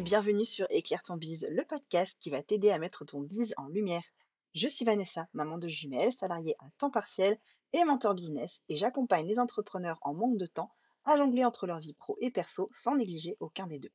bienvenue sur Éclaire ton bise, le podcast qui va t'aider à mettre ton bise en lumière. Je suis Vanessa, maman de jumelles, salariée à temps partiel et mentor business, et j'accompagne les entrepreneurs en manque de temps à jongler entre leur vie pro et perso sans négliger aucun des deux.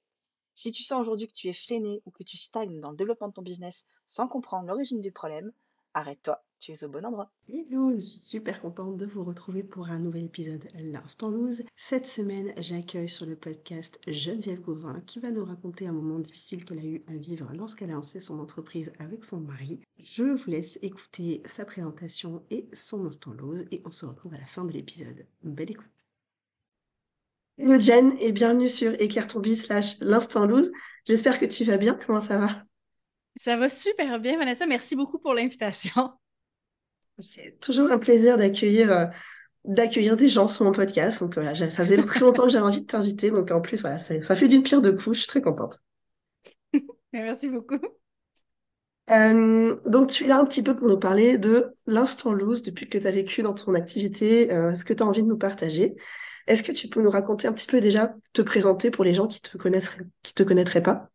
Si tu sens aujourd'hui que tu es freiné ou que tu stagnes dans le développement de ton business sans comprendre l'origine du problème, arrête-toi, tu es au bon endroit. Hello, je suis super contente de vous retrouver pour un nouvel épisode L'Instant Loose. Cette semaine, j'accueille sur le podcast Geneviève Gauvin qui va nous raconter un moment difficile qu'elle a eu à vivre lorsqu'elle a lancé son entreprise avec son mari. Je vous laisse écouter sa présentation et son Instant Loose et on se retrouve à la fin de l'épisode. Belle écoute. Hello Jen et bienvenue sur Éclaire ton slash L'Instant Loose. J'espère que tu vas bien, comment ça va? Ça va super bien, Vanessa. Merci beaucoup pour l'invitation. C'est toujours un plaisir d'accueillir euh, d'accueillir des gens sur mon podcast. Donc voilà, ça faisait très longtemps que j'avais envie de t'inviter. Donc en plus, voilà, ça fait d'une pierre deux coups. Je suis très contente. Merci beaucoup. Euh, donc tu es là un petit peu pour nous parler de l'instant loose depuis que tu as vécu dans ton activité, euh, ce que tu as envie de nous partager? Est-ce que tu peux nous raconter un petit peu déjà, te présenter pour les gens qui te connaisseraient, qui te connaîtraient pas?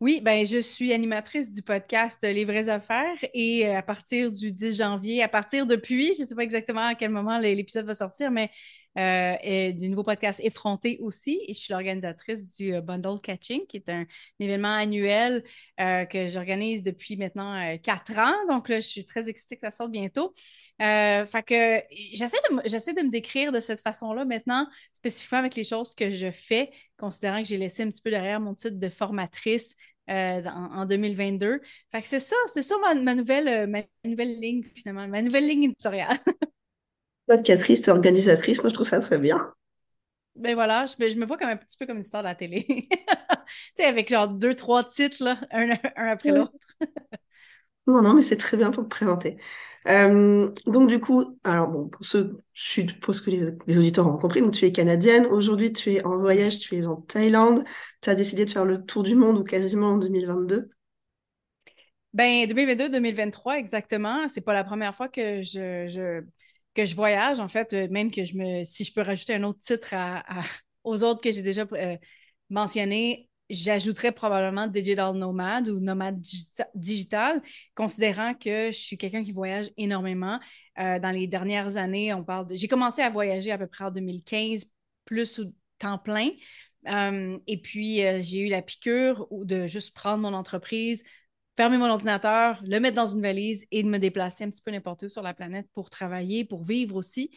Oui, ben, je suis animatrice du podcast Les vraies affaires et euh, à partir du 10 janvier, à partir depuis, je ne sais pas exactement à quel moment l'épisode va sortir, mais euh, du nouveau podcast Effronté aussi. Et je suis l'organisatrice du euh, Bundle Catching, qui est un, événement annuel que j'organise depuis maintenant quatre ans. Donc là, je suis très excitée que ça sorte bientôt. fait que j'essaie de, de me décrire de cette façon-là maintenant, spécifiquement avec les choses que je fais, considérant que j'ai laissé un petit peu derrière mon titre de formatrice en, 2022. Fait que c'est ça, c'est ça ma, nouvelle, ma nouvelle ligne, finalement, ma nouvelle ligne éditoriale. Podcatrice, organisatrice, moi je trouve ça très bien. Ben voilà, je, je, me vois comme un petit peu comme une star de la télé. tu sais, avec genre deux, trois titres, là, un, après l'autre. non, non, mais c'est très bien pour te présenter. Euh, donc du coup, alors bon, pour ceux, je suppose que les, auditeurs ont compris, donc tu es canadienne, aujourd'hui tu es en voyage, tu es en Thaïlande, tu as décidé de faire le tour du monde ou quasiment en 2022. Ben 2022-2023 exactement, c'est pas la première fois que je que je voyage, en fait, euh, même que je me, si je peux rajouter un autre titre aux autres que j'ai déjà euh, mentionnés, j'ajouterais probablement digital nomade ou nomade digital, considérant que je suis quelqu'un qui voyage énormément. Euh, dans les dernières années, on parle. J'ai commencé à voyager à peu près en 2015, plus au temps plein. et puis, j'ai eu la piqûre de juste prendre mon entreprise, fermer mon ordinateur, le mettre dans une valise et de me déplacer un petit peu n'importe où sur la planète pour travailler, pour vivre aussi.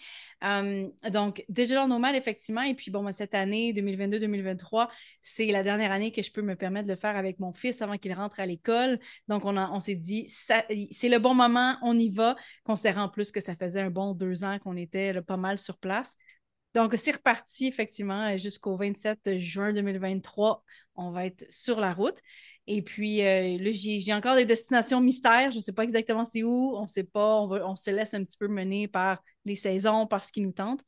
Euh, donc, Digital Nomad, effectivement. Et puis, bon, ben, cette année, 2022-2023, c'est la dernière année que je peux me permettre de le faire avec mon fils avant qu'il rentre à l'école. Donc, on, on s'est dit, c'est le bon moment, on y va, considérant en plus que ça faisait un bon deux ans qu'on était pas mal sur place. Donc, c'est reparti, effectivement, jusqu'au 27 juin 2023. On va être sur la route. Et puis, euh, là, j'ai encore des destinations mystères. Je ne sais pas exactement c'est où. On ne sait pas. On, se laisse un petit peu mener par les saisons, par ce qui nous tente.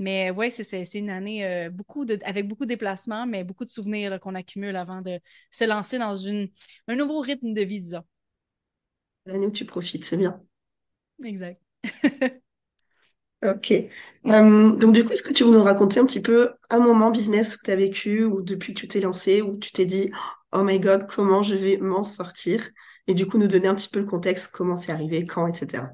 Mais oui, c'est une année euh, beaucoup de, avec beaucoup de déplacements, mais beaucoup de souvenirs qu'on accumule avant de se lancer dans une, un nouveau rythme de vie, disons. L'année où tu profites, c'est bien. Exact. ok. Euh, donc, du coup, est-ce que tu veux nous raconter un petit peu un moment business que tu as vécu ou depuis que tu t'es lancé, où tu t'es dit oh my god, comment je vais m'en sortir? Et du coup, nous donner un petit peu le contexte, comment c'est arrivé, quand, etc.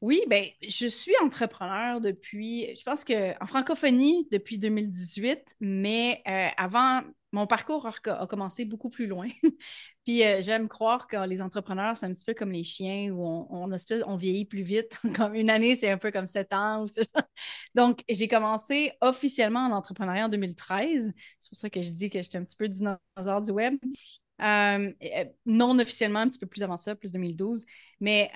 Oui, ben, je suis entrepreneur depuis, je pense qu'en francophonie depuis 2018, mais euh, avant, mon parcours a, commencé beaucoup plus loin. Puis euh, j'aime croire que les entrepreneurs, c'est un petit peu comme les chiens où on, vieillit plus vite. comme une année, c'est un peu comme sept ans. Donc, j'ai commencé officiellement en entrepreneuriat en 2013. C'est pour ça que je dis que j'étais un petit peu dinosaure du web. Euh, euh, non officiellement, un petit peu plus avant ça, plus 2012. Mais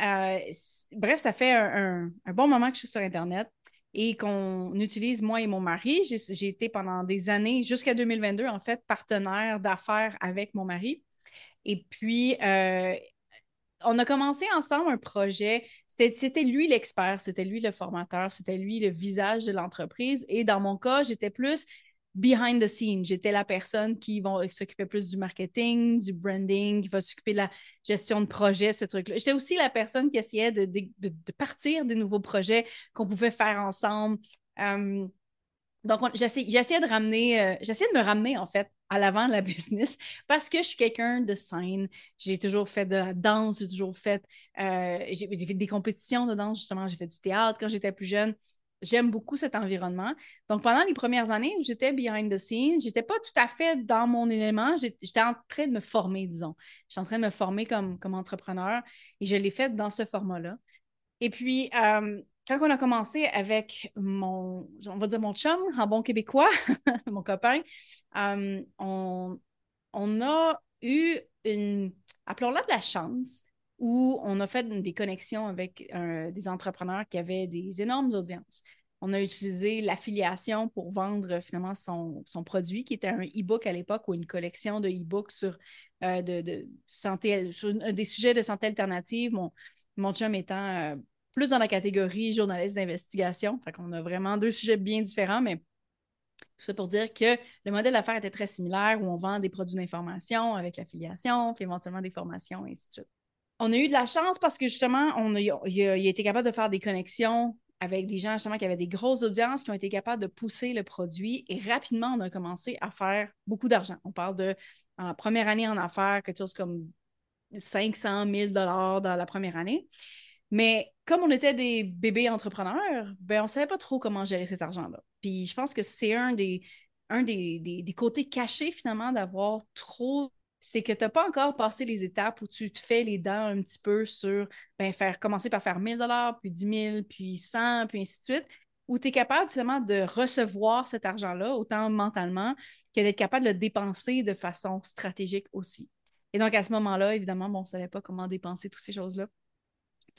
bref, ça fait un, bon moment que je suis sur Internet et qu'on utilise, moi et mon mari. J'ai été pendant des années, jusqu'à 2022, en fait, partenaire d'affaires avec mon mari. Et puis, on a commencé ensemble un projet. C'était lui l'expert, c'était lui le formateur, c'était lui le visage de l'entreprise. Et dans mon cas, j'étais plus behind the scenes. J'étais la personne qui va s'occuper plus du marketing, du branding, qui va s'occuper de la gestion de projet, ce truc-là. J'étais aussi la personne qui essayait de, partir des nouveaux projets qu'on pouvait faire ensemble. Euh, Donc, j'essaie de ramener, euh, de me ramener en fait à l'avant de la business parce que je suis quelqu'un de scène. J'ai toujours fait de la danse, j'ai toujours fait, euh, j'ai fait des compétitions de danse justement, j'ai fait du théâtre quand j'étais plus jeune. J'aime beaucoup cet environnement. Donc, pendant les premières années où j'étais behind the scenes, j'étais pas tout à fait dans mon élément. J'étais en train de me former, disons. J'étais en train de me former comme, comme entrepreneur et je l'ai fait dans ce format-là. Et puis, euh, quand on a commencé avec mon, on va dire mon chum, en bon québécois, mon copain, euh, on, a eu une, appelons-la de la chance, où on a fait des connexions avec euh, des entrepreneurs qui avaient des énormes audiences. On a utilisé l'affiliation pour vendre finalement son, produit, qui était un e-book à l'époque ou une collection de e-books sur, euh, de, santé, des sujets de santé alternative. Mon, mon chum étant plus dans la catégorie journaliste d'investigation. Fait qu'on a vraiment deux sujets bien différents, mais tout ça pour dire que le modèle d'affaires était très similaire, où on vend des produits d'information avec l'affiliation, puis éventuellement des formations, et ainsi de suite. On a eu de la chance parce que justement, on a, été capable de faire des connexions avec des gens justement qui avaient des grosses audiences, qui ont été capables de pousser le produit. Et rapidement, on a commencé à faire beaucoup d'argent. On parle de, en première année en affaires, quelque chose comme 500 000 dans la première année. Mais comme on était des bébés entrepreneurs, ben, on ne savait pas trop comment gérer cet argent-là. Puis je pense que c'est un des, côtés cachés finalement d'avoir trop c'est que tu n'as pas encore passé les étapes où tu te fais les dents un petit peu sur ben, faire, commencer par faire 1000 puis 10 000, puis 100, puis ainsi de suite, où tu es capable finalement de recevoir cet argent-là, autant mentalement que d'être capable de le dépenser de façon stratégique aussi. Et donc, à ce moment-là, évidemment, on ne savait pas comment dépenser toutes ces choses-là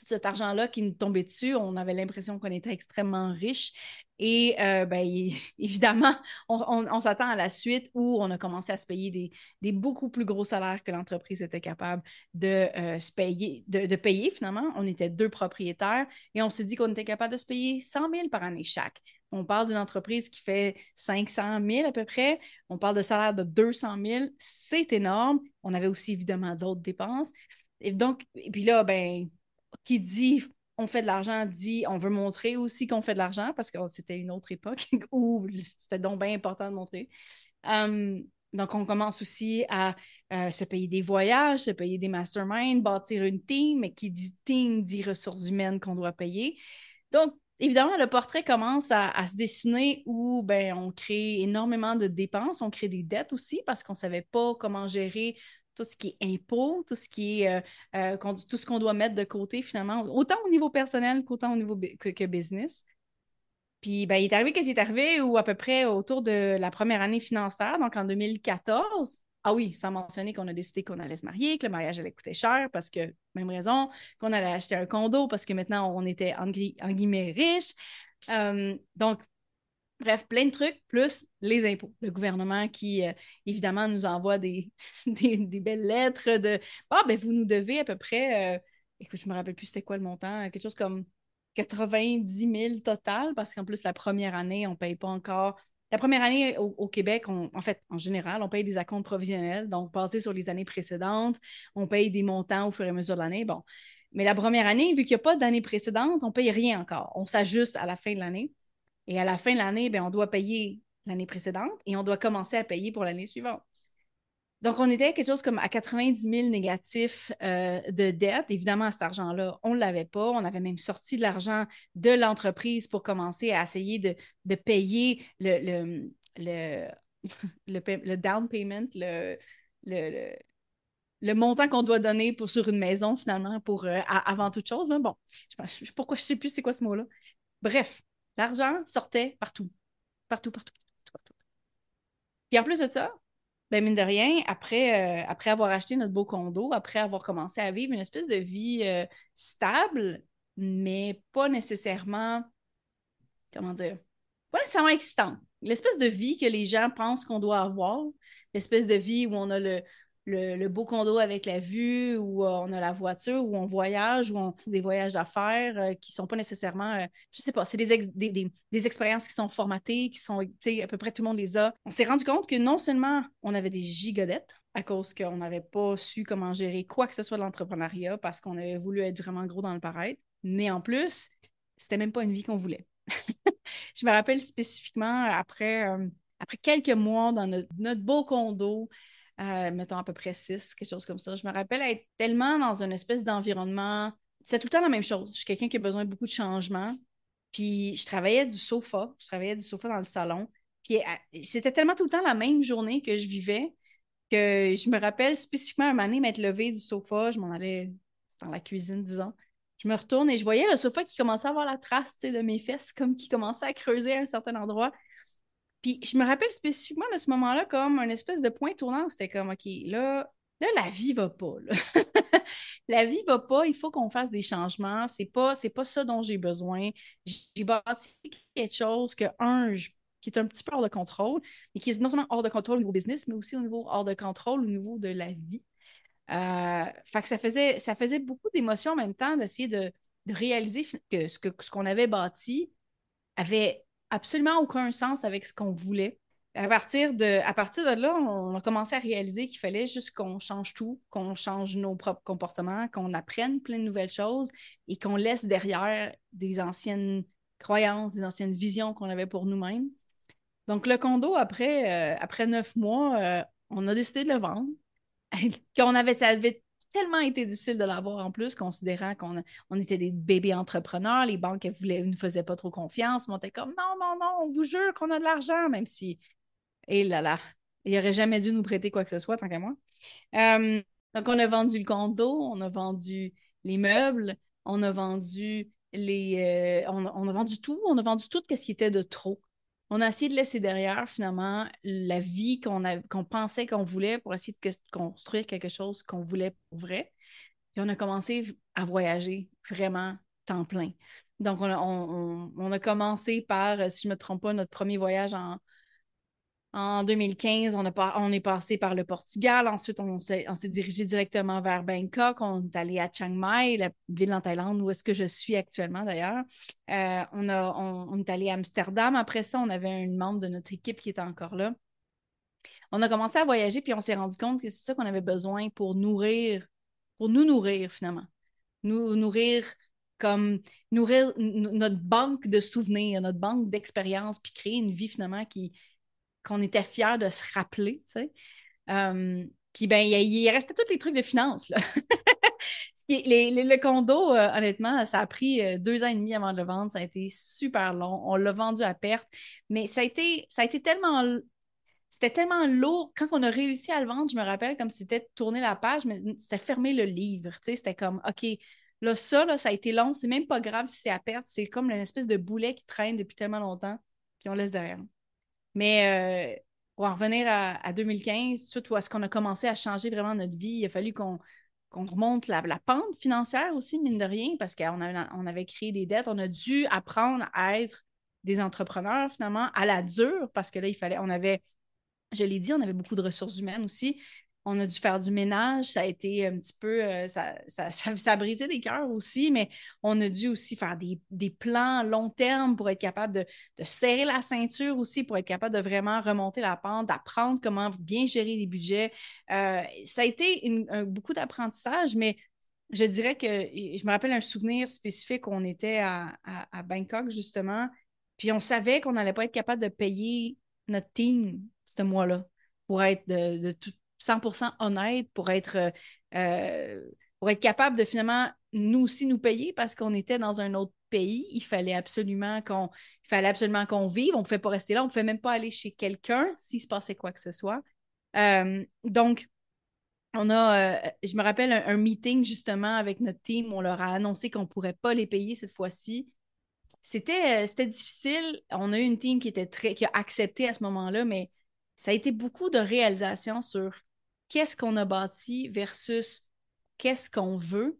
tout cet argent-là qui nous tombait dessus, on avait l'impression qu'on était extrêmement riche. Et euh, ben, évidemment, on, s'attend à la suite où on a commencé à se payer des, beaucoup plus gros salaires que l'entreprise était capable de, euh, payer, de, finalement. On était deux propriétaires et on s'est dit qu'on était capable de se payer 100 000 par année chaque. On parle d'une entreprise qui fait 500 000 à peu près. On parle de salaire de 200 000. C'est énorme. On avait aussi évidemment d'autres dépenses. Et donc, et puis là, ben, qui dit on fait de l'argent dit on veut montrer aussi qu'on fait de l'argent parce que c'était une autre époque où c'était donc bien important de montrer. Hum, donc, on commence aussi à euh, se payer des voyages, se payer des masterminds, bâtir une team, mais qui dit team dit ressources humaines qu'on doit payer. Donc, évidemment, le portrait commence à, à, se dessiner où ben, on crée énormément de dépenses, on crée des dettes aussi parce qu'on ne savait pas comment gérer tout ce qui est impôts, tout ce qui est euh, euh, tout ce qu'on doit mettre de côté finalement, autant au niveau personnel qu'autant au niveau que, business. Puis ben, il est arrivé qu'est-ce qui est arrivé ou à peu près autour de la première année financière, donc en 2014. Ah oui, sans mentionner qu'on a décidé qu'on allait se marier, que le mariage allait coûter cher parce que, même raison, qu'on allait acheter un condo parce que maintenant on était en, guillemets riches. Euh, donc, Bref, plein de trucs, plus les impôts. Le gouvernement qui, euh, évidemment, nous envoie des, belles lettres de Ah, ben vous nous devez à peu près, euh, écoute, je me rappelle plus c'était quoi le montant, quelque chose comme 90 000 total, parce qu'en plus, la première année, on ne paye pas encore. La première année au, Québec, en fait, en général, on paye des accomptes provisionnels, donc basés sur les années précédentes, on paye des montants au fur et à mesure de l'année. Bon. Mais la première année, vu qu'il n'y a pas d'année précédente, on ne paye rien encore. On s'ajuste à la fin de l'année. Et à la fin de l'année, ben, on doit payer l'année précédente et on doit commencer à payer pour l'année suivante. Donc, on était quelque chose comme à 90 000 négatifs euh, de dette. Évidemment, cet argent-là, on ne l'avait pas. On avait même sorti de l'argent de l'entreprise pour commencer à essayer de, payer le, le, le, down payment, le, le, montant qu'on doit donner pour, sur une maison, finalement, pour, euh, avant toute chose. Bon, je, je, pourquoi je ne sais plus c'est quoi ce mot-là. Bref, L'argent sortait partout. Partout, partout, partout, partout. Puis en plus de ça, ben mine de rien, après, euh, avoir acheté notre beau condo, après avoir commencé à vivre une espèce de vie euh, stable, mais pas nécessairement, comment dire, pas nécessairement excitante. L'espèce de vie que les gens pensent qu'on doit avoir, l'espèce de vie où on a le, le, beau condo avec la vue, où euh, on a la voiture, où on voyage, où on des voyages d'affaires euh, qui ne sont pas nécessairement, euh, je sais pas, c'est des, des, expériences qui sont formatées, qui sont, tu sais, à peu près tout le monde les a. On s'est rendu compte que non seulement on avait des gigodettes, à cause qu'on n'avait pas su comment gérer quoi que ce soit de l'entrepreneuriat parce qu'on avait voulu être vraiment gros dans le paraître, mais en plus, c'était même pas une vie qu'on voulait. je me rappelle spécifiquement après, euh, après quelques mois dans notre, beau condo, euh, mettons à peu près six, quelque chose comme ça. Je me rappelle être tellement dans une espèce d'environnement. C'est tout le temps la même chose. Je suis quelqu'un qui a besoin de beaucoup de changements. Puis je travaillais du sofa. Je travaillais du sofa dans le salon. Puis c'était tellement tout le temps la même journée que je vivais que je me rappelle spécifiquement un moment donné m'être levée du sofa. Je m'en allais dans la cuisine, disons. Je me retourne et je voyais le sofa qui commençait à avoir la trace de mes fesses, comme qui commençait à creuser à un certain endroit. Puis je me rappelle spécifiquement de ce moment-là comme un espèce de point tournant où c'était comme, OK, là, là, la vie va pas. la vie va pas, il faut qu'on fasse des changements. C'est pas, c'est pas ça dont j'ai besoin. J'ai bâti quelque chose que, un, qui est un petit peu hors de contrôle, et qui est non seulement hors de contrôle au niveau business, mais aussi au niveau hors de contrôle au niveau de la vie. Euh, fait que ça faisait, ça faisait beaucoup d'émotions en même temps d'essayer de, réaliser que ce qu'on ce qu'on avait bâti avait absolument aucun sens avec ce qu'on voulait. À partir, de, là, on a commencé à réaliser qu'il fallait juste qu'on change tout, qu'on change nos propres comportements, qu'on apprenne plein de nouvelles choses et qu'on laisse derrière des anciennes croyances, des anciennes visions qu'on avait pour nous-mêmes. Donc, le condo, après, euh, neuf mois, euh, on a décidé de le vendre. qu'on avait, ça avait tellement été difficile de l'avoir en plus, considérant qu'on on était des bébés entrepreneurs, les banques ne nous faisaient pas trop confiance, mais comme non, non, non, on vous jure qu'on a de l'argent, même si, et là là, il n'aurait jamais dû nous prêter quoi que ce soit, tant qu'à moi. Euh, donc, on a vendu le condo, on a vendu les meubles, on a vendu les. Euh, on, a vendu tout, on a vendu tout ce qui était de trop on a essayé de laisser derrière finalement la vie qu'on pensait qu'on voulait pour essayer de construire quelque chose qu'on voulait pour vrai. Puis on a commencé à voyager vraiment temps plein. Donc, on a, commencé par, si je ne me trompe pas, notre premier voyage en, en 2015, on, a on est passé par le Portugal. Ensuite, on s'est dirigé directement vers Bangkok. On est allé à Chiang Mai, la ville en Thaïlande où est-ce que je suis actuellement d'ailleurs. Euh, on, on, est allé à Amsterdam. Après ça, on avait un membre de notre équipe qui était encore là. On a commencé à voyager, puis on s'est rendu compte que c'est ça qu'on avait besoin pour nourrir, pour nous nourrir finalement. Nous nourrir comme nourrir notre banque de souvenirs, notre banque d'expériences, puis créer une vie finalement qui, qu'on était fiers de se rappeler, tu sais. Puis ben, il, restait tous les trucs de finance. Là. le condo, euh, honnêtement, ça a pris euh, deux ans et demi avant de le vendre. Ça a été super long. On l'a vendu à perte. Mais ça a été, ça a été tellement. C'était tellement lourd. Quand on a réussi à le vendre, je me rappelle comme c'était tourner la page, mais c'était fermer le livre. C'était comme OK, là, ça, là, ça a été long. C'est même pas grave si c'est à perte. C'est comme une espèce de boulet qui traîne depuis tellement longtemps, puis on laisse derrière. Mais euh, pour en revenir à, 2015, suite où est-ce qu'on a commencé à changer vraiment notre vie, il a fallu qu'on remonte la, pente financière aussi, mine de rien, parce qu'on avait, on avait créé des dettes. On a dû apprendre à être des entrepreneurs, finalement, à la dure, parce que là, il fallait, on avait, je l'ai dit, on avait beaucoup de ressources humaines aussi on a dû faire du ménage, ça a été un petit peu, euh, ça, ça, ça, a brisé des cœurs aussi, mais on a dû aussi faire des, des plans long terme pour être capable de, serrer la ceinture aussi, pour être capable de vraiment remonter la pente, d'apprendre comment bien gérer les budgets. Euh, ça a été beaucoup d'apprentissage, mais je dirais que je me rappelle un souvenir spécifique on était à, Bangkok, justement, puis on savait qu'on n'allait pas être capable de payer notre team ce mois-là pour être de, de 100% honnête pour être, euh, euh, pour être capable de finalement nous aussi nous payer parce qu'on était dans un autre pays. Il fallait absolument qu'on fallait absolument qu'on vive. On ne pouvait pas rester là. On ne pouvait même pas aller chez quelqu'un s'il se passait quoi que ce soit. Euh, donc, on a, je me rappelle un, meeting justement avec notre team. On leur a annoncé qu'on ne pourrait pas les payer cette fois-ci. C'était, c'était difficile. On a eu une team qui était très, qui a accepté à ce moment-là, mais ça a été beaucoup de réalisation sur qu'est-ce qu'on a bâti versus qu'est-ce qu'on veut.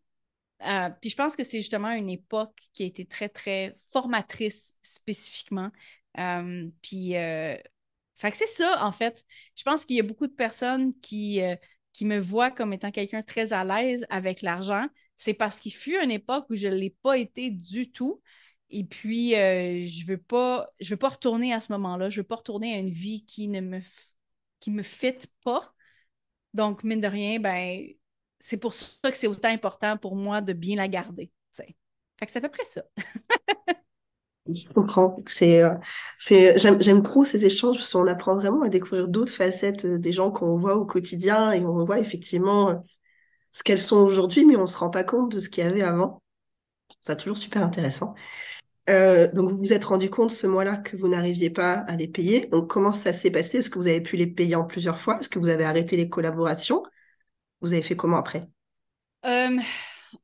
Euh, puis je pense que c'est justement une époque qui a été très, très formatrice spécifiquement. Euh, puis, euh, fait que c'est ça, en fait. Je pense qu'il y a beaucoup de personnes qui, qui me voient comme étant quelqu'un très à l'aise avec l'argent. C'est parce qu'il fut une époque où je ne l'ai pas été du tout. Et puis, je ne veux, pas, je veux pas retourner à ce moment-là. Je ne veux pas retourner à une vie qui ne me, qui me pas. Donc, mine de rien, ben, c'est pour ça que c'est autant important pour moi de bien la garder. C'est à peu près ça. Je comprends. C'est, euh, c'est, j'aime, j'aime trop ces échanges parce qu'on apprend vraiment à découvrir d'autres facettes euh, des gens qu'on voit au quotidien et on voit effectivement euh, ce qu'elles sont aujourd'hui, mais on se rend pas compte de ce qu'il y avait avant. C'est toujours super intéressant. Donc, vous vous êtes rendu compte ce mois-là que vous n'arriviez pas à les payer. Donc, comment ça s'est passé? Est-ce que vous avez pu les payer en plusieurs fois? Est-ce que vous avez arrêté les collaborations? Vous avez fait comment après?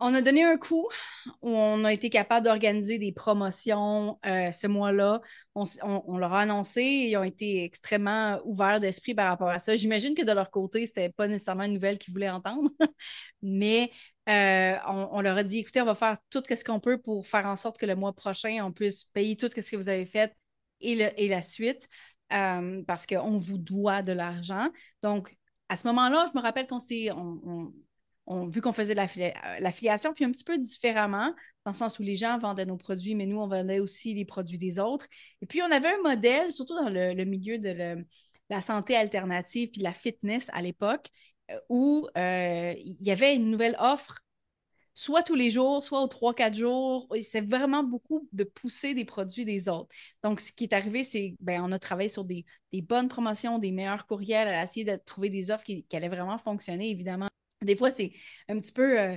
On a donné un coup on a été capable d'organiser des promotions euh, ce mois-là. On, leur a annoncé ils ont été extrêmement ouverts d'esprit par rapport à ça. J'imagine que de leur côté, ce n'était pas nécessairement une nouvelle qu'ils voulaient entendre, mais euh, on, leur a dit écoutez, on va faire tout ce qu'on peut pour faire en sorte que le mois prochain, on puisse payer tout ce que vous avez fait et, la suite euh, parce qu'on vous doit de l'argent. Donc, à ce moment-là, je me rappelle qu'on s'est vu qu'on faisait euh, l'affiliation, puis un petit peu différemment, dans le sens où les gens vendaient nos produits, mais nous, on vendait aussi les produits des autres. Et puis, on avait un modèle, surtout dans le, milieu de la santé alternative puis de la fitness à l'époque, euh, où euh, il y avait une nouvelle offre soit tous les jours, soit aux trois, quatre jours. C'est vraiment beaucoup de pousser des produits des autres. Donc, ce qui est arrivé, c'est ben, on a travaillé sur des, bonnes promotions, des meilleurs courriels, à essayer de trouver des offres qui allaient vraiment fonctionner, évidemment. Des fois, c'est un petit peu. Euh,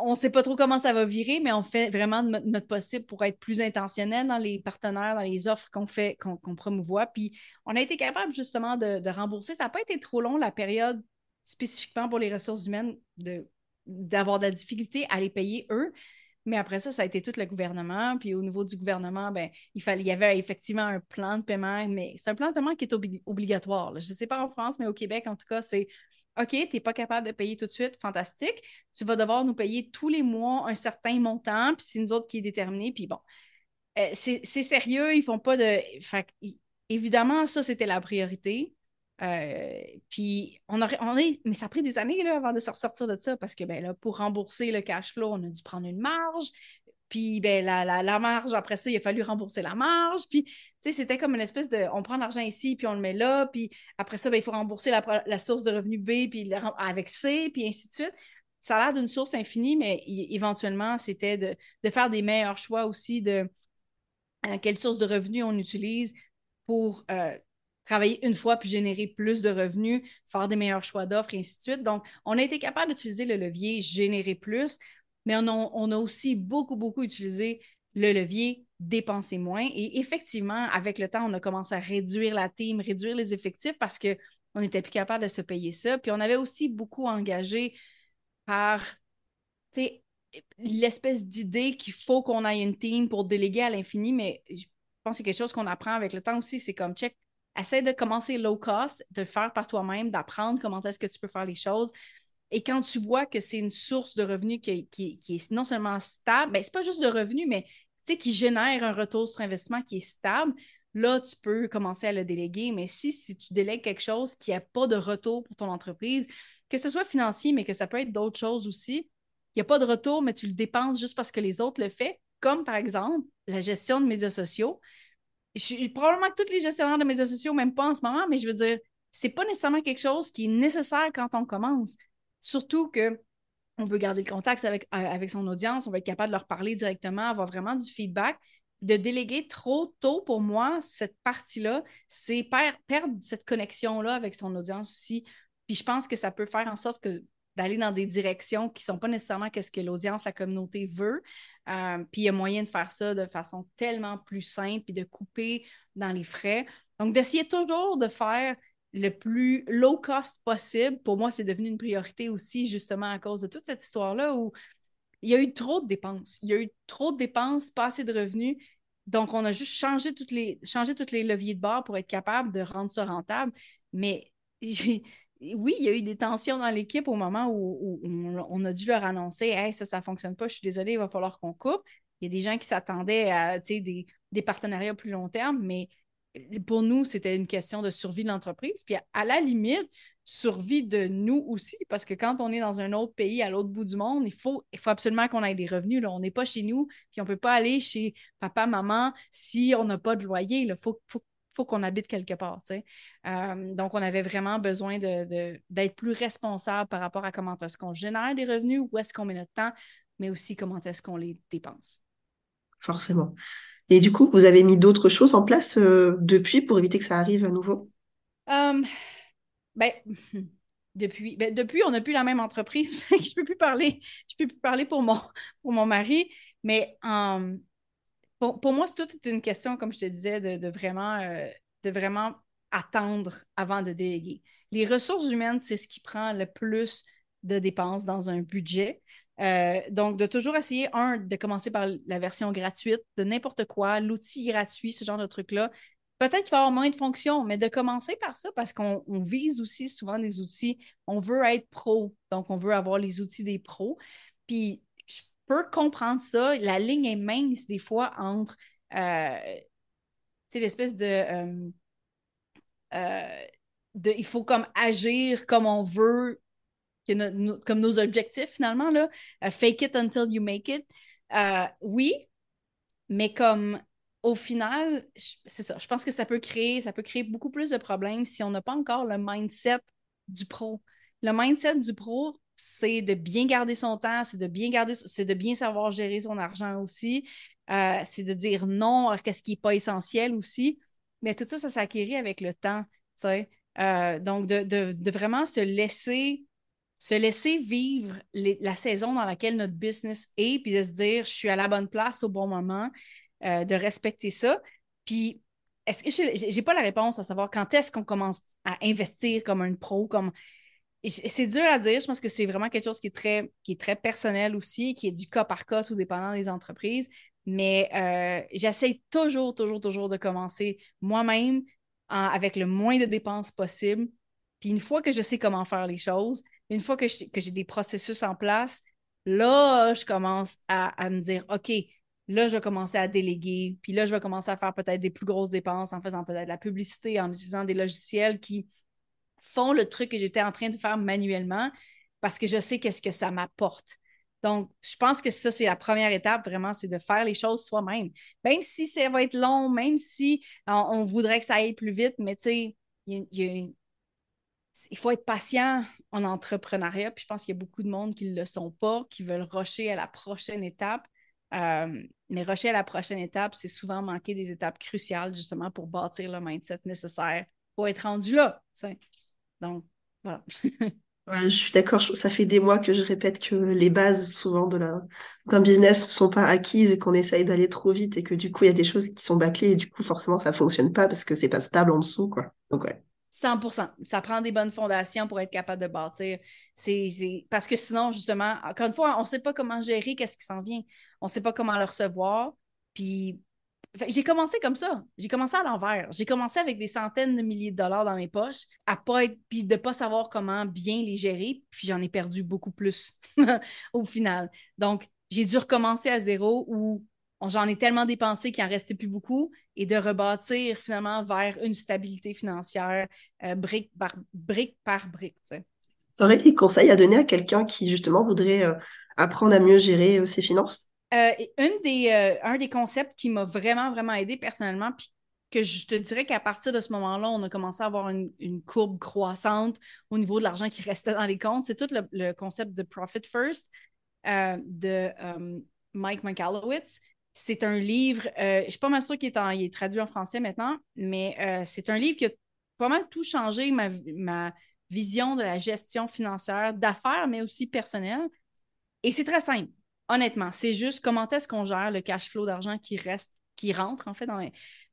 on ne sait pas trop comment ça va virer, mais on fait vraiment notre possible pour être plus intentionnel dans les partenaires, dans les offres qu'on fait, qu'on promouvoit. Puis on a été capable justement de, rembourser. Ça n'a pas été trop long, la période spécifiquement pour les ressources humaines, d'avoir de, la difficulté à les payer eux. Mais après ça, ça a été tout le gouvernement. Puis au niveau du gouvernement, ben, il, fallait, il y avait effectivement un plan de paiement, mais c'est un plan de paiement qui est obligatoire. Je ne sais pas en France, mais au Québec, en tout cas, c'est OK, tu n'es pas capable de payer tout de suite, fantastique. Tu vas devoir nous payer tous les mois un certain montant, puis c'est nous autres qui est déterminé. Puis bon, euh, c'est sérieux, ils font pas de. évidemment, ça, c'était la priorité. Euh, puis on aurait, on est, mais ça a pris des années là, avant de se ressortir de ça parce que ben, là, pour rembourser le cash flow, on a dû prendre une marge. Puis ben, la, la, marge, après ça, il a fallu rembourser la marge. Puis, tu sais, c'était comme une espèce de. On prend l'argent ici, puis on le met là. Puis après ça, ben, il faut rembourser la, source de revenu B, puis avec C, puis ainsi de suite. Ça a l'air d'une source infinie, mais éventuellement, c'était de, faire des meilleurs choix aussi de euh, quelle source de revenus on utilise pour euh, travailler une fois puis générer plus de revenus, faire des meilleurs choix d'offres, et ainsi de suite. Donc, on a été capable d'utiliser le levier générer plus mais on a, aussi beaucoup, beaucoup utilisé le levier dépenser moins. Et effectivement, avec le temps, on a commencé à réduire la team, réduire les effectifs parce qu'on n'était plus capable de se payer ça. Puis on avait aussi beaucoup engagé par l'espèce d'idée qu'il faut qu'on ait une team pour déléguer à l'infini, mais je pense que c'est quelque chose qu'on apprend avec le temps aussi. C'est comme check, essaie de commencer low cost, de faire par toi-même, d'apprendre comment est-ce que tu peux faire les choses. Et quand tu vois que c'est une source de revenus qui, est non seulement stable, ben, ce n'est pas juste de revenus, mais qui génère un retour sur investissement qui est stable, là, tu peux commencer à le déléguer. Mais si, si tu délègues quelque chose qui n'a pas de retour pour ton entreprise, que ce soit financier, mais que ça peut être d'autres choses aussi, il n'y a pas de retour, mais tu le dépenses juste parce que les autres le font, comme par exemple la gestion de médias sociaux. Je, probablement que tous les gestionnaires de médias sociaux, même pas en ce moment, mais je veux dire, c'est pas nécessairement quelque chose qui est nécessaire quand on commence. Surtout que on veut garder le contact avec, euh, son audience, on va être capable de leur parler directement, avoir vraiment du feedback. De déléguer trop tôt, pour moi, cette partie-là, c'est perdre cette connexion-là avec son audience aussi. Puis je pense que ça peut faire en sorte d'aller dans des directions qui ne sont pas nécessairement ce que l'audience, la communauté veut. Euh, puis il y a moyen de faire ça de façon tellement plus simple et de couper dans les frais. Donc, d'essayer toujours de faire le plus low cost possible, pour moi, c'est devenu une priorité aussi, justement, à cause de toute cette histoire-là où il y a eu trop de dépenses. Il y a eu trop de dépenses, pas assez de revenus. Donc, on a juste changé toutes les, tous les leviers de bord pour être capable de rendre ça rentable. Mais oui, il y a eu des tensions dans l'équipe au moment où, on, a dû leur annoncer Hey, ça, ça ne fonctionne pas, je suis désolée, il va falloir qu'on coupe. Il y a des gens qui s'attendaient à des, des partenariats plus long terme, mais pour nous, c'était une question de survie de l'entreprise. Puis à la limite, survie de nous aussi, parce que quand on est dans un autre pays, à l'autre bout du monde, il faut, absolument qu'on ait des revenus. On n'est pas chez nous, puis on ne peut pas aller chez papa, maman si on n'a pas de loyer. Il faut, qu'on habite quelque part. Euh, donc, on avait vraiment besoin d'être plus responsable par rapport à comment est-ce qu'on génère des revenus, où est-ce qu'on met notre temps, mais aussi comment est-ce qu'on les dépense. forcément. Et du coup, vous avez mis d'autres choses en place euh, depuis pour éviter que ça arrive à nouveau? Um, ben, depuis, ben, depuis, on n'a plus la même entreprise. je ne peux plus parler. Je peux plus parler pour mon, pour mon mari. Mais um, pour, moi, c'est toute une question, comme je te disais, de, vraiment, euh, de vraiment attendre avant de déléguer. Les ressources humaines, c'est ce qui prend le plus de dépenses dans un budget. Euh, donc, de toujours essayer, un, de commencer par la version gratuite de n'importe quoi, l'outil gratuit, ce genre de truc-là. Peut-être qu'il va avoir moins de fonctions, mais de commencer par ça parce qu'on vise aussi souvent des outils. On veut être pro, donc on veut avoir les outils des pros. Puis, je peux comprendre ça. La ligne est mince des fois entre, euh, l'espèce de, euh, de. Il faut comme agir comme on veut comme nos objectifs finalement, là. Euh, fake it until you make it. Euh, oui, mais comme au final, c'est ça, je pense que ça peut créer, ça peut créer beaucoup plus de problèmes si on n'a pas encore le mindset du pro. Le mindset du pro, c'est de bien garder son temps, c'est de bien garder, c'est de bien savoir gérer son argent aussi, euh, c'est de dire non à ce qui n'est pas essentiel aussi. Mais tout ça, ça s'acquérit avec le temps. donc, de, de, vraiment se laisser se laisser vivre la saison dans laquelle notre business est, puis de se dire, je suis à la bonne place au bon moment, euh, de respecter ça. Puis, est-ce que je n'ai pas la réponse à savoir quand est-ce qu'on commence à investir comme un pro, comme c'est dur à dire. Je pense que c'est vraiment quelque chose qui est très, qui est très personnel aussi, qui est du cas par cas, tout dépendant des entreprises. Mais euh, j'essaie toujours, toujours, toujours de commencer moi-même avec le moins de dépenses possible. Puis une fois que je sais comment faire les choses, une fois que j'ai des processus en place, là, je commence à, me dire, OK, là, je vais commencer à déléguer, puis là, je vais commencer à faire peut-être des plus grosses dépenses en faisant peut-être de la publicité, en utilisant des logiciels qui font le truc que j'étais en train de faire manuellement parce que je sais qu'est-ce que ça m'apporte. Donc, je pense que ça, c'est la première étape, vraiment, c'est de faire les choses soi-même. Même si ça va être long, même si on, voudrait que ça aille plus vite, mais tu sais, il y, a une il faut être patient en entrepreneuriat. Puis je pense qu'il y a beaucoup de monde qui ne le sont pas, qui veulent rusher à la prochaine étape. Euh, mais rusher à la prochaine étape, c'est souvent manquer des étapes cruciales justement pour bâtir le mindset nécessaire pour être rendu là. Donc, voilà. je suis d'accord. Ça fait des mois que je répète que les bases, souvent, de d'un business ne sont pas acquises et qu'on essaye d'aller trop vite et que du coup, il y a des choses qui sont bâclées et du coup, forcément, ça ne fonctionne pas parce que c'est pas stable en dessous. Donc, ouais. 100% Ça prend des bonnes fondations pour être capable de bâtir. Parce que sinon, justement, encore une fois, on ne sait pas comment gérer qu'est-ce qui s'en vient. On ne sait pas comment le recevoir. Puis j'ai commencé comme ça. J'ai commencé à l'envers. J'ai commencé avec des centaines de milliers de dollars dans mes poches, à pas être, puis de ne pas savoir comment bien les gérer, puis j'en ai perdu beaucoup plus au final. Donc, j'ai dû recommencer à zéro où j'en ai tellement dépensé qu'il n'en restait plus beaucoup et de rebâtir finalement vers une stabilité financière euh, brique, par, brique par brique. Tu aurais des conseils à donner à quelqu'un qui justement voudrait euh, apprendre à mieux gérer euh, ses finances? une des, un des concepts qui m'a vraiment, vraiment aidé personnellement, puis que je te dirais qu'à partir de ce moment-là, on a commencé à avoir une, courbe croissante au niveau de l'argent qui restait dans les comptes, c'est tout le, le, concept de Profit First de Mike McAllowitz c'est un livre, euh, je ne suis pas mal sûre qu'il est, traduit en français maintenant, mais euh, c'est un livre qui a pas mal tout changé ma, vision de la gestion financière, d'affaires, mais aussi personnelle. Et c'est très simple, honnêtement. C'est juste comment est-ce qu'on gère le cash flow d'argent qui reste, qui rentre, en fait.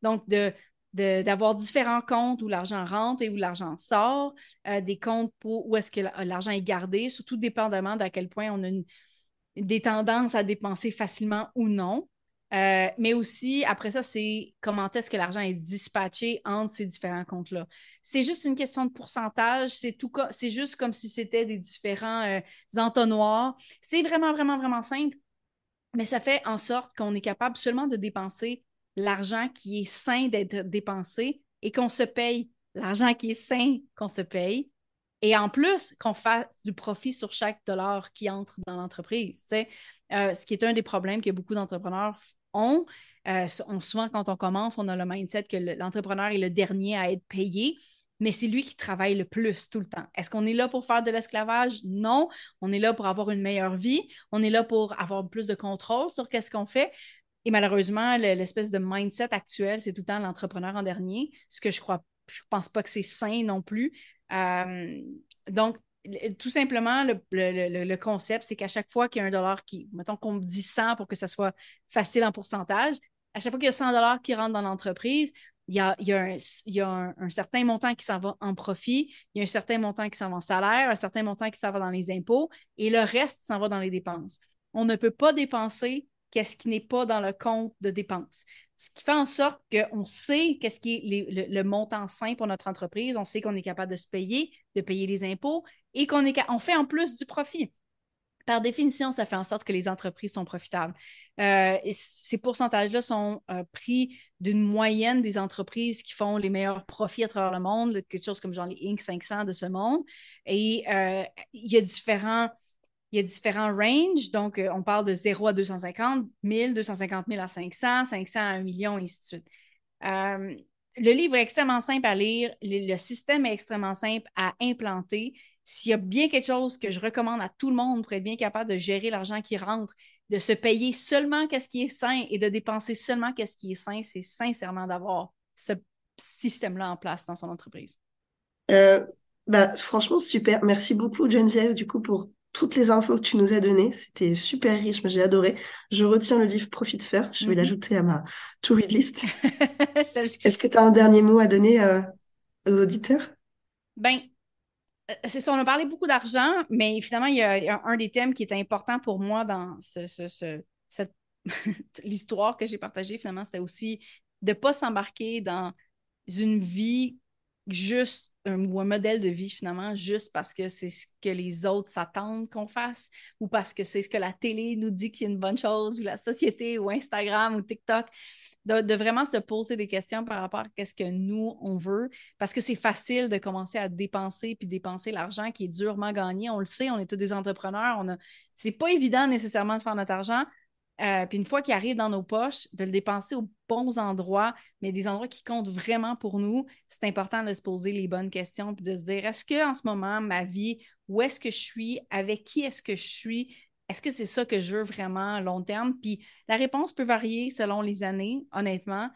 Donc, de, d'avoir différents comptes où l'argent rentre et où l'argent sort, euh, des comptes pour où est-ce que l'argent est gardé, surtout dépendamment d'à quel point on a des tendances à dépenser facilement ou non. Euh, mais aussi, après ça, c'est comment est-ce que l'argent est dispatché entre ces différents comptes-là. C'est juste une question de pourcentage, c'est tout c'est juste comme si c'était des différents euh, entonnoirs. C'est vraiment, vraiment, vraiment simple, mais ça fait en sorte qu'on est capable seulement de dépenser l'argent qui est sain d'être dépensé et qu'on se paye l'argent qui est sain qu'on se paye. Et en plus, qu'on fasse du profit sur chaque dollar qui entre dans l'entreprise. Euh, ce qui est un des problèmes que beaucoup d'entrepreneurs euh, souvent, quand on commence, on a le mindset que l'entrepreneur est le dernier à être payé, mais c'est lui qui travaille le plus tout le temps. Est-ce qu'on est là pour faire de l'esclavage? Non. On est là pour avoir une meilleure vie. On est là pour avoir plus de contrôle sur qu'est-ce qu'on fait. Et malheureusement, l'espèce de mindset actuel, c'est tout le temps l'entrepreneur en dernier, ce que je crois, je pense pas que c'est sain non plus. Euh, donc, tout simplement, le, concept, c'est qu'à chaque fois qu'il y a un dollar qui, mettons qu'on dit 100 pour que ça soit facile en pourcentage, à chaque fois qu'il y a 100 dollars qui rentrent dans l'entreprise, il y a, un, certain montant qui s'en va en profit, il y a un certain montant qui s'en va en salaire, un certain montant qui s'en va dans les impôts, et le reste s'en va dans les dépenses. On ne peut pas dépenser qu'est-ce qui n'est pas dans le compte de dépenses. Ce qui fait en sorte qu'on sait qu'est-ce qui est le, montant sain pour notre entreprise, on sait qu'on est capable de se payer, de payer les impôts et qu'on on fait en plus du profit. Par définition, ça fait en sorte que les entreprises sont profitables. Euh, ces pourcentages-là sont euh, pris d'une moyenne des entreprises qui font les meilleurs profits à travers le monde, quelque chose comme genre les Inc. 500 de ce monde. Et euh, il y a différents il y a différents ranges. Donc, on parle de 0 à 250 000, 250 000 à 500, 500 à 1 million, et ainsi de suite. le livre est extrêmement simple à lire. le système est extrêmement simple à implanter s'il y a bien quelque chose que je recommande à tout le monde pour être bien capable de gérer l'argent qui rentre, de se payer seulement qu'est-ce qui est sain et de dépenser seulement qu'est-ce qui est sain, c'est sincèrement d'avoir ce système-là en place dans son entreprise. Euh, bah, franchement, super. Merci beaucoup, Geneviève, du coup, pour toutes les infos que tu nous as données. C'était super riche, j'ai adoré. Je retiens le livre Profit First. Je vais mm-hmm. l'ajouter à ma to-read list. Est-ce que tu as un dernier mot à donner euh, aux auditeurs? Ben, euh, c'est ça, on a parlé beaucoup d'argent, mais finalement, il y, a, un des thèmes qui est important pour moi dans l'histoire que j'ai partagée, finalement, c'était aussi de ne pas s'embarquer dans une vie juste ou un modèle de vie finalement juste parce que c'est ce que les autres s'attendent qu'on fasse ou parce que c'est ce que la télé nous dit qu'il y a une bonne chose ou la société ou Instagram ou TikTok de, vraiment se poser des questions par rapport à ce que nous, on veut, parce que c'est facile de commencer à dépenser puis dépenser l'argent qui est durement gagné. On le sait, on est tous des entrepreneurs. On a... C'est pas évident nécessairement de faire notre argent. Euh, puis une fois qu'il arrive dans nos poches, de le dépenser aux bons endroits, mais des endroits qui comptent vraiment pour nous, c'est important de se poser les bonnes questions puis de se dire est-ce que en ce moment, ma vie, où est-ce que je suis, avec qui est-ce que je suis, est-ce que c'est ça que je veux vraiment à long terme? Puis la réponse peut varier selon les années, honnêtement.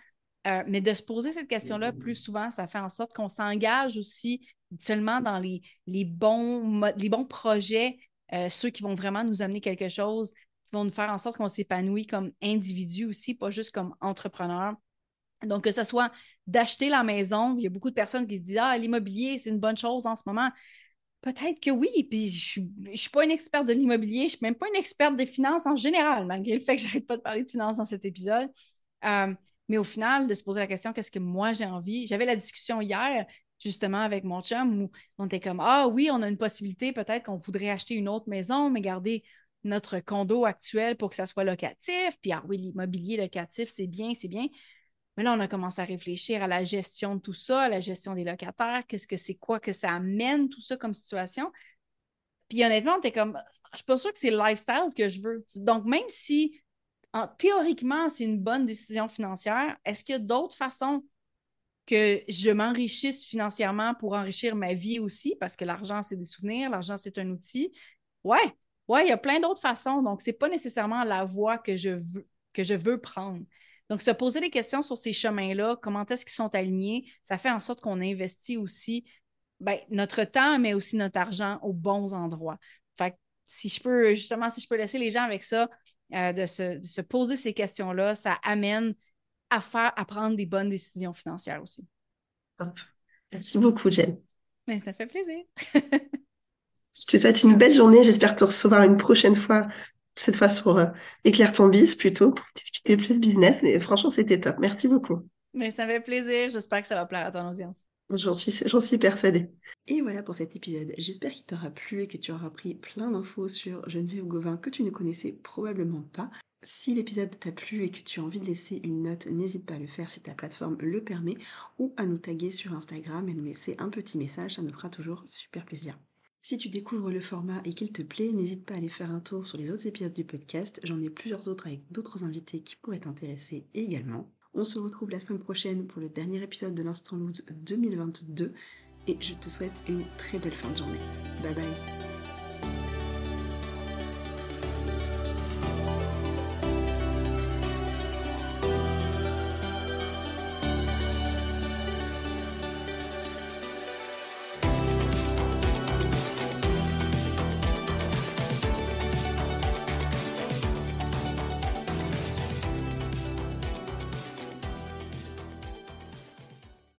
Euh, mais de se poser cette question-là plus souvent, ça fait en sorte qu'on s'engage aussi seulement dans les, les, bons, les bons projets, euh, ceux qui vont vraiment nous amener quelque chose, qui vont nous faire en sorte qu'on s'épanouit comme individu aussi, pas juste comme entrepreneur. Donc, que ce soit d'acheter la maison, il y a beaucoup de personnes qui se disent Ah, l'immobilier, c'est une bonne chose en ce moment. Peut-être que oui, puis je ne suis, pas une experte de l'immobilier, je ne suis même pas une experte des finances en général, malgré le fait que j'arrête pas de parler de finances dans cet épisode. Euh, mais au final, de se poser la question, qu'est-ce que moi j'ai envie? J'avais la discussion hier, justement, avec mon chum, où on était comme, ah oui, on a une possibilité, peut-être qu'on voudrait acheter une autre maison, mais garder notre condo actuel pour que ça soit locatif. Puis, ah oui, l'immobilier locatif, c'est bien, c'est bien. Mais là, on a commencé à réfléchir à la gestion de tout ça, à la gestion des locataires, qu'est-ce que c'est quoi que ça amène, tout ça comme situation. Puis honnêtement, tu es comme, je suis pas sûre que c'est le lifestyle que je veux. Donc, même si théoriquement, c'est une bonne décision financière, est-ce qu'il y a d'autres façons que je m'enrichisse financièrement pour enrichir ma vie aussi? Parce que l'argent, c'est des souvenirs, l'argent, c'est un outil. Ouais, ouais, il y a plein d'autres façons. Donc, ce n'est pas nécessairement la voie que je veux, que je veux prendre. Donc, se poser des questions sur ces chemins-là, comment est-ce qu'ils sont alignés, ça fait en sorte qu'on investit aussi ben, notre temps, mais aussi notre argent aux bons endroits. Fait si je peux, justement, si je peux laisser les gens avec ça, euh, de, se, poser ces questions-là, ça amène à faire, à prendre des bonnes décisions financières aussi. Merci beaucoup, Jen. Mais ben, ça fait plaisir. je te souhaite une belle journée. J'espère te recevoir une prochaine fois cette fois sur euh, Éclaire ton bis plutôt pour discuter plus business. Mais franchement, c'était top. Merci beaucoup. Mais ça fait plaisir. J'espère que ça va plaire à ton audience. J'en suis, j'en suis persuadée. Et voilà pour cet épisode. J'espère qu'il t'aura plu et que tu auras pris plein d'infos sur Geneviève Gauvin que tu ne connaissais probablement pas. Si l'épisode t'a plu et que tu as envie de laisser une note, n'hésite pas à le faire si ta plateforme le permet ou à nous taguer sur Instagram et nous laisser un petit message, ça nous fera toujours super plaisir. Si tu découvres le format et qu'il te plaît, n'hésite pas à aller faire un tour sur les autres épisodes du podcast. J'en ai plusieurs autres avec d'autres invités qui pourraient t'intéresser également. On se retrouve la semaine prochaine pour le dernier épisode de l'Instant Loot 2022 et je te souhaite une très belle fin de journée. Bye bye